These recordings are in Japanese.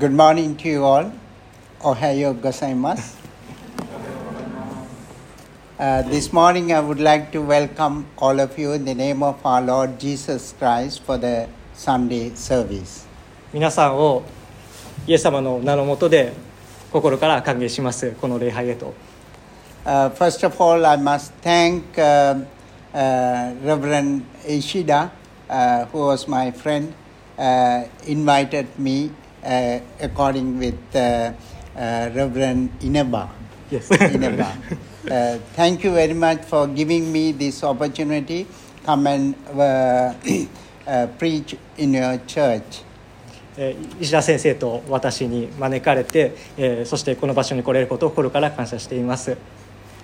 Good morning to you all. Ohayo gozaimasu. Uh, this morning, I would like to welcome all of you in the name of our Lord Jesus Christ for the Sunday service. 皆さんをイエス様の名のもとで心から歓迎しますこの礼拝へと Uh, first of all, I must thank uh, uh, Reverend Ishida, uh, who was my friend, uh, invited me uh, according with uh, uh, Reverend Inaba. Yes. Inaba. Uh, thank you very much for giving me this opportunity. Come and uh, uh, preach in your church. えー石田先生と私に招かれて、えーそしてこの場所に来れることを心から感謝しています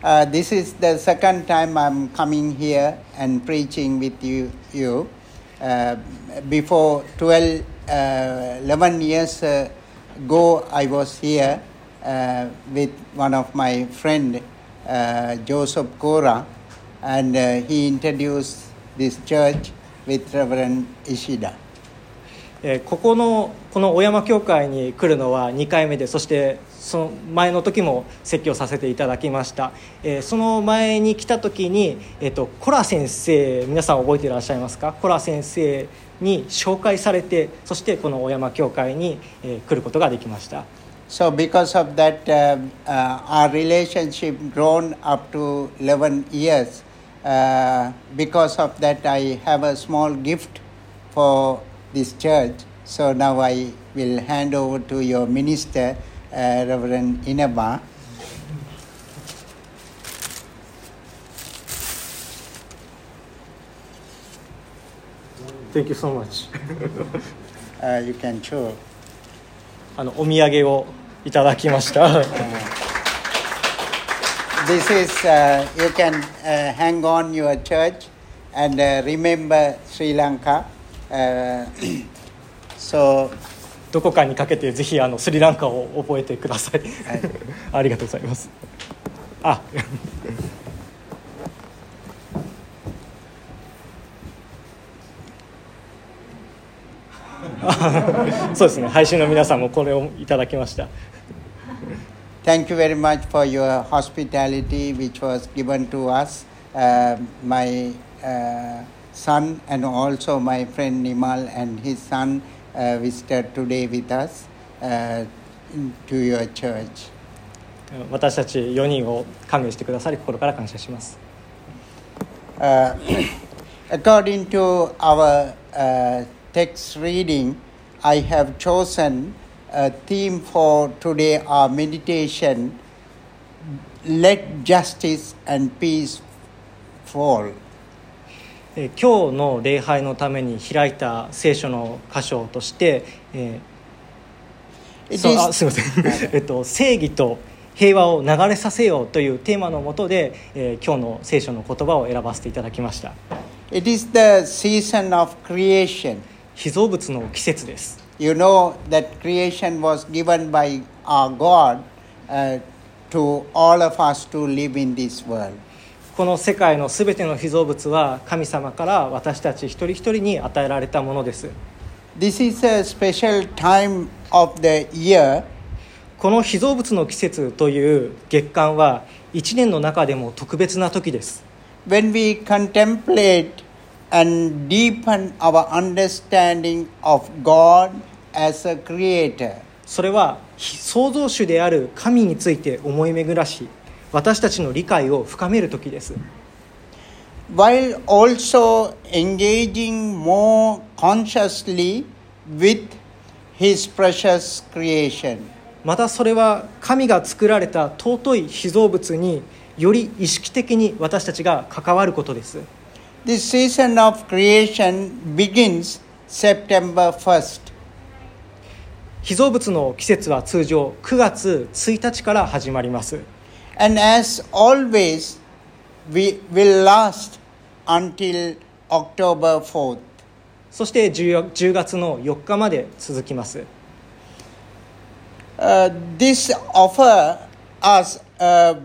Uh, this is the second time I'm coming here and preaching with you. you. Uh, before 12, uh, 11 years ago, I was here uh, with one of my friend, uh, Joseph Kora, and uh, he introduced this church with Reverend Ishida. えーここのこの小山教会に来るのは2回目でそしてその前の時も説教させていただきました、えーその前に来た時に、えっとコラ先生皆さん覚えていらっしゃいますかコラ先生に紹介されてそしてこの小山教会に、えー来ることができました So, because of that, uh, uh, our relationship grown up to 11 years. Uh, because of that, I have a small gift for this church. So now I will hand over to your minister, uh, Reverend Inaba. Thank you so much Uh, you can show. あのお土産をいただきました This is, uh, you can uh, hang on your church and uh, remember Sri Lanka. Uh, so, どこかにかけてぜひあのスリランカを覚えてください、ありがとうございますあそうですね配信の皆さんもこれをいただきました Thank you very much for your hospitality, which was given to us. Uh, my uh, son and also my friend Nimal and his son uh, visited today with us uh, to your church. 私たち4人を歓迎してくださり心から感謝します Uh, according to our uh, text reading, I have chosen a theme for today our meditation let justice and peace fall. えー今日の礼拝のために開いた聖書の箇所として、えーそうあすみません、えっと、正義と平和を流れさせようというテーマのもとで、えー今日の聖書の言葉を選ばせていただきました It is the season of creation. 被造物の季節です You know that creation was given by our God uh, to all of us to live in this world. この世界のすべての被造物は神様から私たち一人一人に与えられたものです This is a special time of the year この被造物の季節という月間は一年の中でも特別な時です when we contemplate and deepen our understanding of God as a creator. それは創造主である神について思い巡らし私たちの理解を深める時です while also engaging more consciously with His precious creation. またそれは神が作られた尊い被造物により意識的に私たちが関わることです This season of creation begins September 1st. 被造物の季節は通常9月1日から始まります And as always, we will last until October 4th. そして 10, 10月の4日まで続きます Uh, this offer us a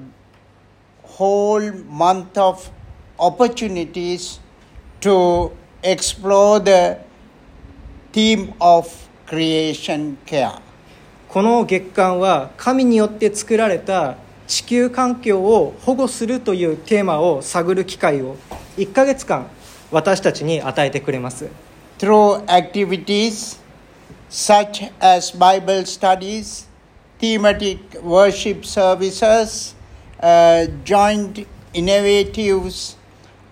whole month of opportunities to explore the theme of creation care. この月間は神によって作られた地球環境を保護するというテーマを探る機会を1ヶ月間私たちに与えてくれます Through activities such as Bible studies, thematic worship services, uh, joint innovatives,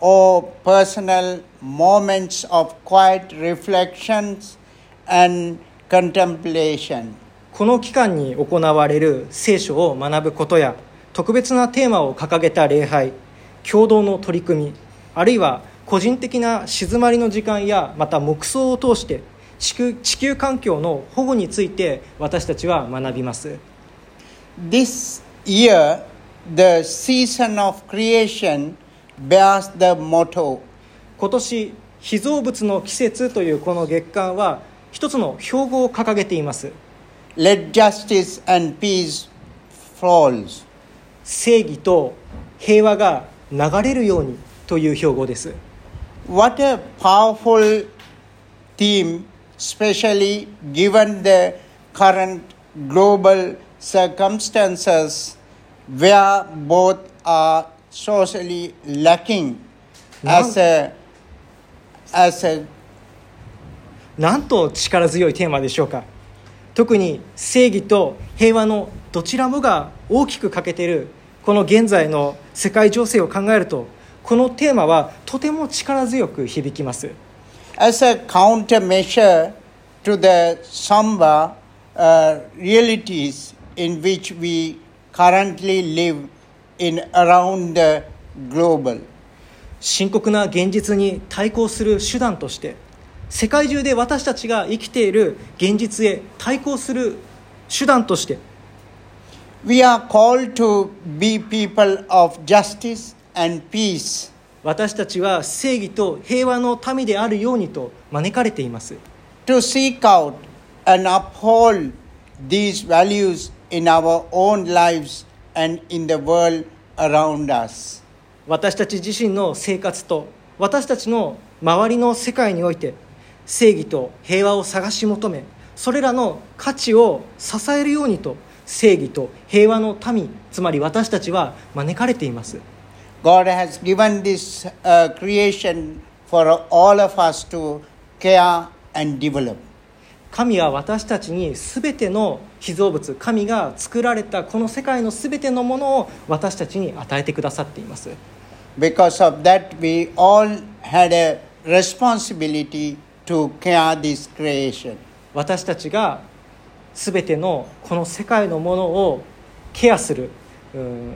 or personal moments of quiet reflections and contemplation. この期間に行われる聖書を学ぶことや特別なテーマを掲げた礼拝共同の取り組みあるいは個人的な静まりの時間やまた黙想を通して地球地球環境の保護について私たちは学びます This year, the season of creation bears the motto 今年被造物の季節というこの月間は一つの標語を掲げています Let justice and peace falls. 正義と平和が流れるようにという標語です What a powerful theme, especially given the current global circumstances where both are socially lacking as a, as a なんと力強いテーマでしょうか特に正義と平和のどちらもが大きく欠けているこの現在の世界情勢を考えるとこのテーマはとても力強く響きます as a countermeasure to the somber uh, realities in which we currently live in around the global. 深刻な現実に対抗する手段として世界中で私たちが生きている現実へ対抗する手段として We are called to be people of justice and peace. 私たちは正義と平和の民であるようにと招かれています to seek out and uphold these values in our own lives and in the world around us. 私たち自身の生活と私たちの周りの世界において正義と平和を探し求めそれらの価値を支えるようにと正義と平和の民つまり私たちは招かれています God has given this uh, creation for all of us to care and develop. 神は私たちに全ての被造物神が作られたこの世界の全てのものを私たちに与えてくださっています Because of that, we all had a responsibility to care this creation. 私たちが全てのこの世界のものをケアするうん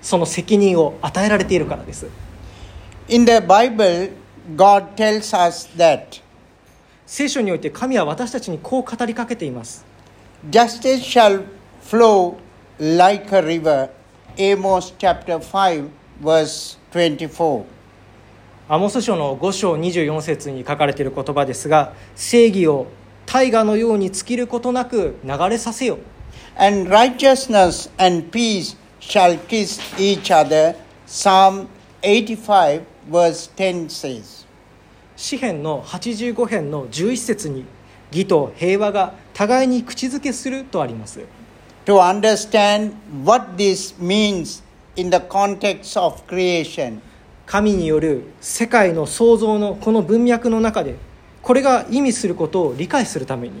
その責任を与えられているからです In the Bible, God tells us that 聖書において神は私たちにこう語りかけています justice shall flow like a river. Amos chapter 5, verse 24. アモス書の5章24節に書かれている言葉ですが正義を大河のように尽きることなく流れさせよ And righteousness and peace shall kiss each other. Psalm 85, verse 10 says. 詩編の85編の11節に義と平和が互いに口づけするとあります To understand what this means in the context of creation, 神による世界の創造のこの文脈の中でこれが意味することを理解するために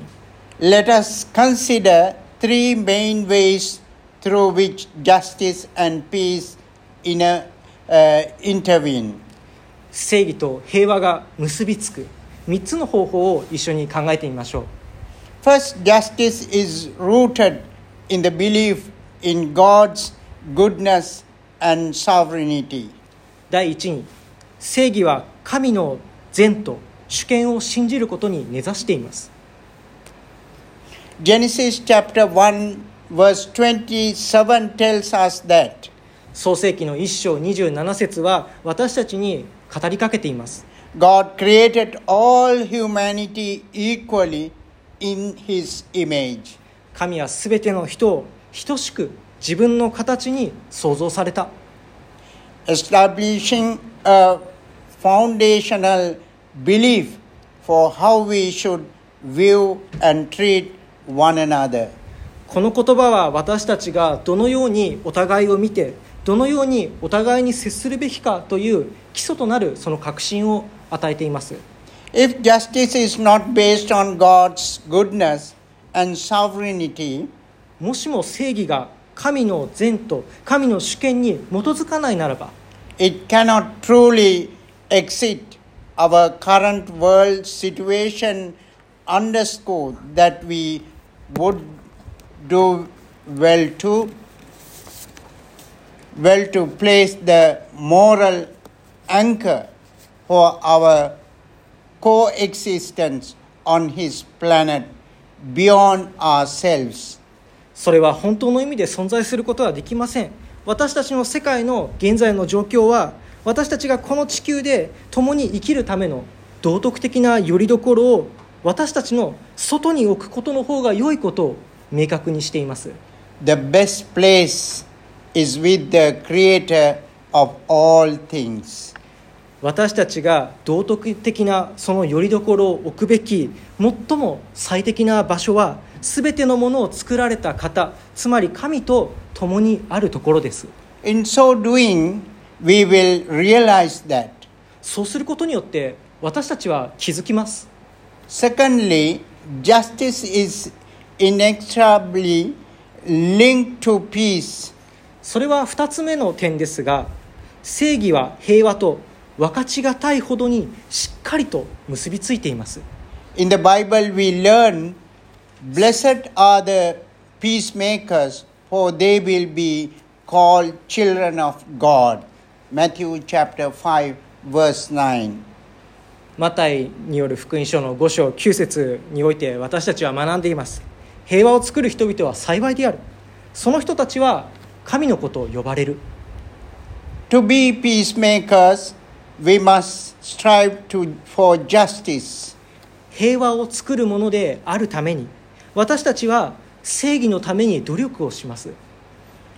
let us consider three main ways through which justice and peace in a, uh, intervene. 正義と平和が結びつく3つの方法を一緒に考えてみましょう First, justice is rooted in the belief in God's goodness and sovereignty. 第一に正義は神の善と主権を信じることに根ざしています Genesis chapter 1, verse 27 tells us that 創世紀の1章27節は私たちに語りかけています God created all humanity equally in His image. 神は全ての人を等しく自分の形に創造された establishing a foundational belief for how we should view and treat one another. この言葉は私たちがどのようにお互いを見てどのようにお互いに接するべきかという基礎となるその確信を与えています If justice is not based on God's goodness and sovereignty, もしも正義が神の善と神の主権に基づかないならば it cannot truly exit our current world situation underscore that we would do well to well to place the moral anchor for our coexistence on his planet beyond ourselves. それは本当の意味で存在することはできません。私たちの世界の現在の状況は私たちがこの地球で共に生きるための道徳的な拠り所を私たちの外に置くことの方が良いことを明確にしています。The best place is with the creator of all things. 私たちが道徳的なその拠り所を置くべき最も最適な場所は全てのものを作られた方つまり神と共にあるところです In so doing, we will realize that. そうすることによって私たちは気づきます Secondly, justice is inexorably linked to peace. それは2つ目の点ですが正義は平和と分かちがたいほどにしっかりと結びついています In the Bible, we learn, Blessed are the peacemakers, for they will be called children of God. Matthew chapter 5, verse 9. マタイによる福音書の5章9節において私たちは学んでいます平和を作る人々は幸いであるその人たちは神のことを呼ばれる To be peacemakers, we must strive to, for justice. 平和を作るものであるために私たちは正義のために努力をします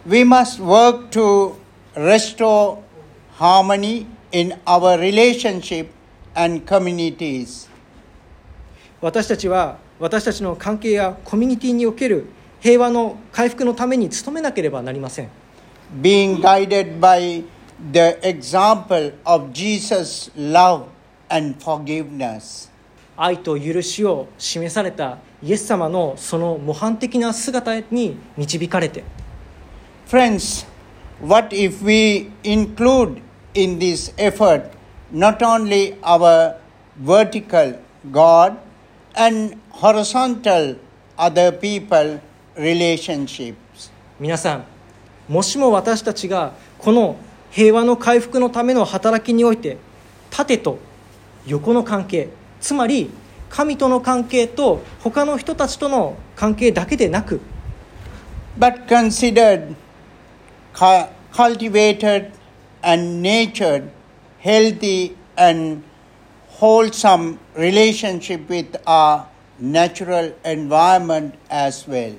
We must work to restore harmony in our relationship and communities. 私たちは私たちの関係やコミュニティにおける平和の回復のために努めなければなりません being guided by the example of Jesus' love and forgiveness. 愛と許しを示されたイエス様のその模範的な姿に導かれて Friends, what if we include in this effort not only our vertical God and horizontal other people? 皆さんもしも私たちがこの平和の回復のための働きにおいて縦と横の関係つまり神との関係と他の人たちとの関係だけでなく but considered cu- cultivated and nurtured healthy and wholesome relationship with our natural environment as well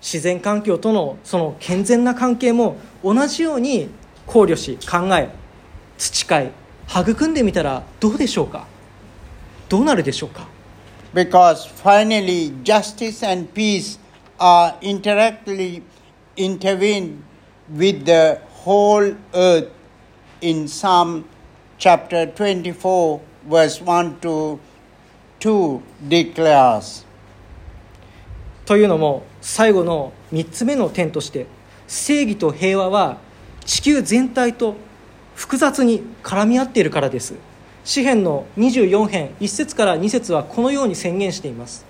自然環境とのその健全な関係も同じように考慮し考え培い育んでみたらどうでしょうかどうなるでしょうか because finally justice and peace are interactly intervened with the whole earth in Psalm chapter 24 verse 1 to 2 declares というのも最後の3つ目の点として正義と平和は地球全体と複雑に絡み合っているからです詩編の24編1節から2節はこのように宣言しています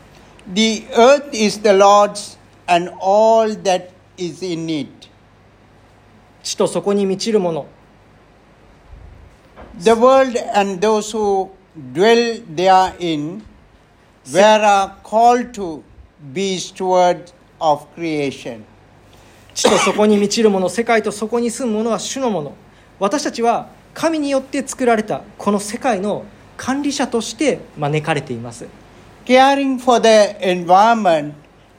The earth is the Lord's and all that is in it 地とそこに満ちるもの The world and those who dwell therein were called to be stewards of creation. 地とそこに満ちるもの世界とそこに住むものは主のもの私たちは神によって作られたこの世界の管理者として招かれています Caring for the environment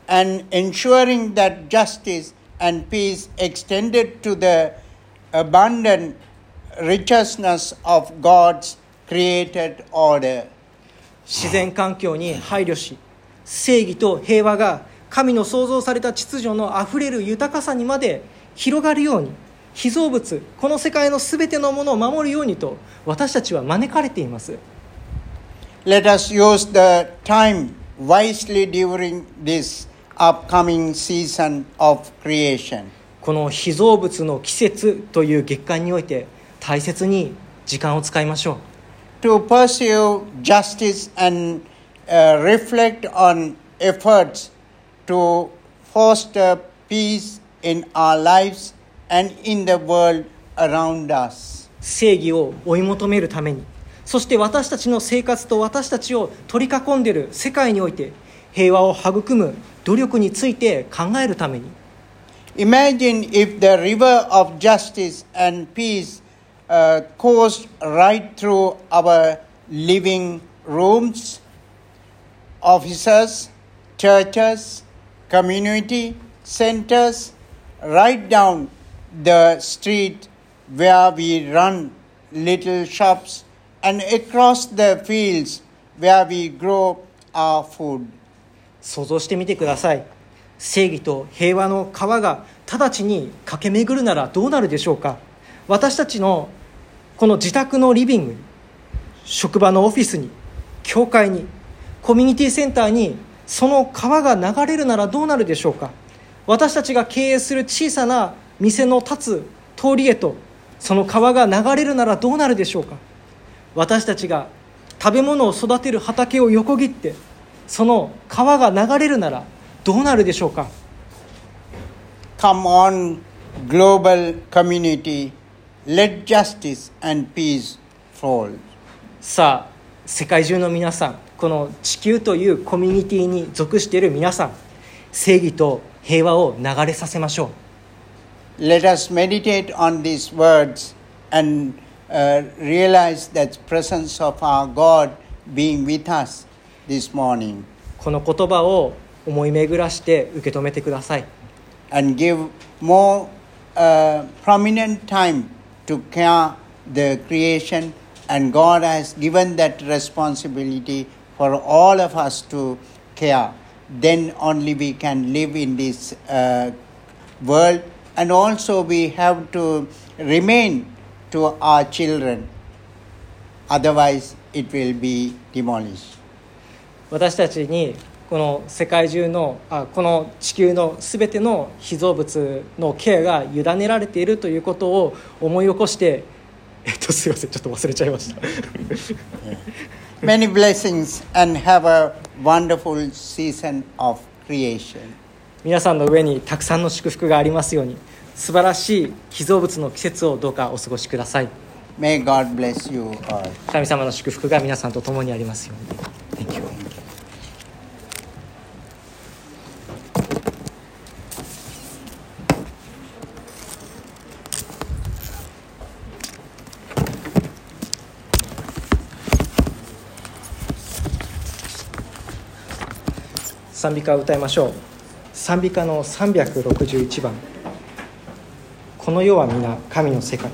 and ensuring that justice and peace extended to the abundant richness of God's created order. 自然環境に配慮し正義と平和が神の創造された秩序のあふれる豊かさにまで広がるように被造物この世界の全てのものを守るようにと私たちは招かれています Let us use the time wisely during this upcoming season of creation. この被造物の季節という月間において大切に時間を使いましょう to pursue justice and uh, reflect on efforts to foster peace in our lives and in the world around us. 正義を追い求めるためにそして私たちの生活と私たちを取り囲んでいる世界において平和を育む努力について考えるために Imagine if the river of justice and peace uh, coursed right through our living rooms, offices, churches, community centers, right down the street where we run little shops, and across the fields where we grow our food. 想像してみてください正義と平和の川が直ちに駆け巡るならどうなるでしょうか私たちのこの自宅のリビングに職場のオフィスに教会にコミュニティセンターにその川が流れるならどうなるでしょうか？私たちが経営する小さな店の立つ通りへとその川が流れるならどうなるでしょうか？私たちが食べ物を育てる畑を横切ってその川が流れるならどうなるでしょうか？Come on, global community, let justice and peace fall. さあ世界中の皆さんこの地球というコミュニティに属している皆さん正義と平和を流れさせましょう Let us meditate on these words and uh, realize that presence of our God being with us this morning この言葉を思い巡らして受け止めてください and give more uh, prominent time to care the creation and God has given that responsibility for all of us to care then only we can live in this uh, world and also we have to remain to our children otherwise it will be demolished 私たちにこの世界中のあこの地球の全ての被造物のケアが委ねられているということを思い起こしてえっとすいませんちょっと忘れちゃいました many blessings and have a wonderful season of creation 皆さんの上にたくさんの祝福がありますように素晴らしい被造物の季節をどうかお過ごしください may God bless you all 神様の祝福が皆さんと共にありますように Thank you 賛美歌を歌いましょう。賛美歌の361番「この世は皆神の世界」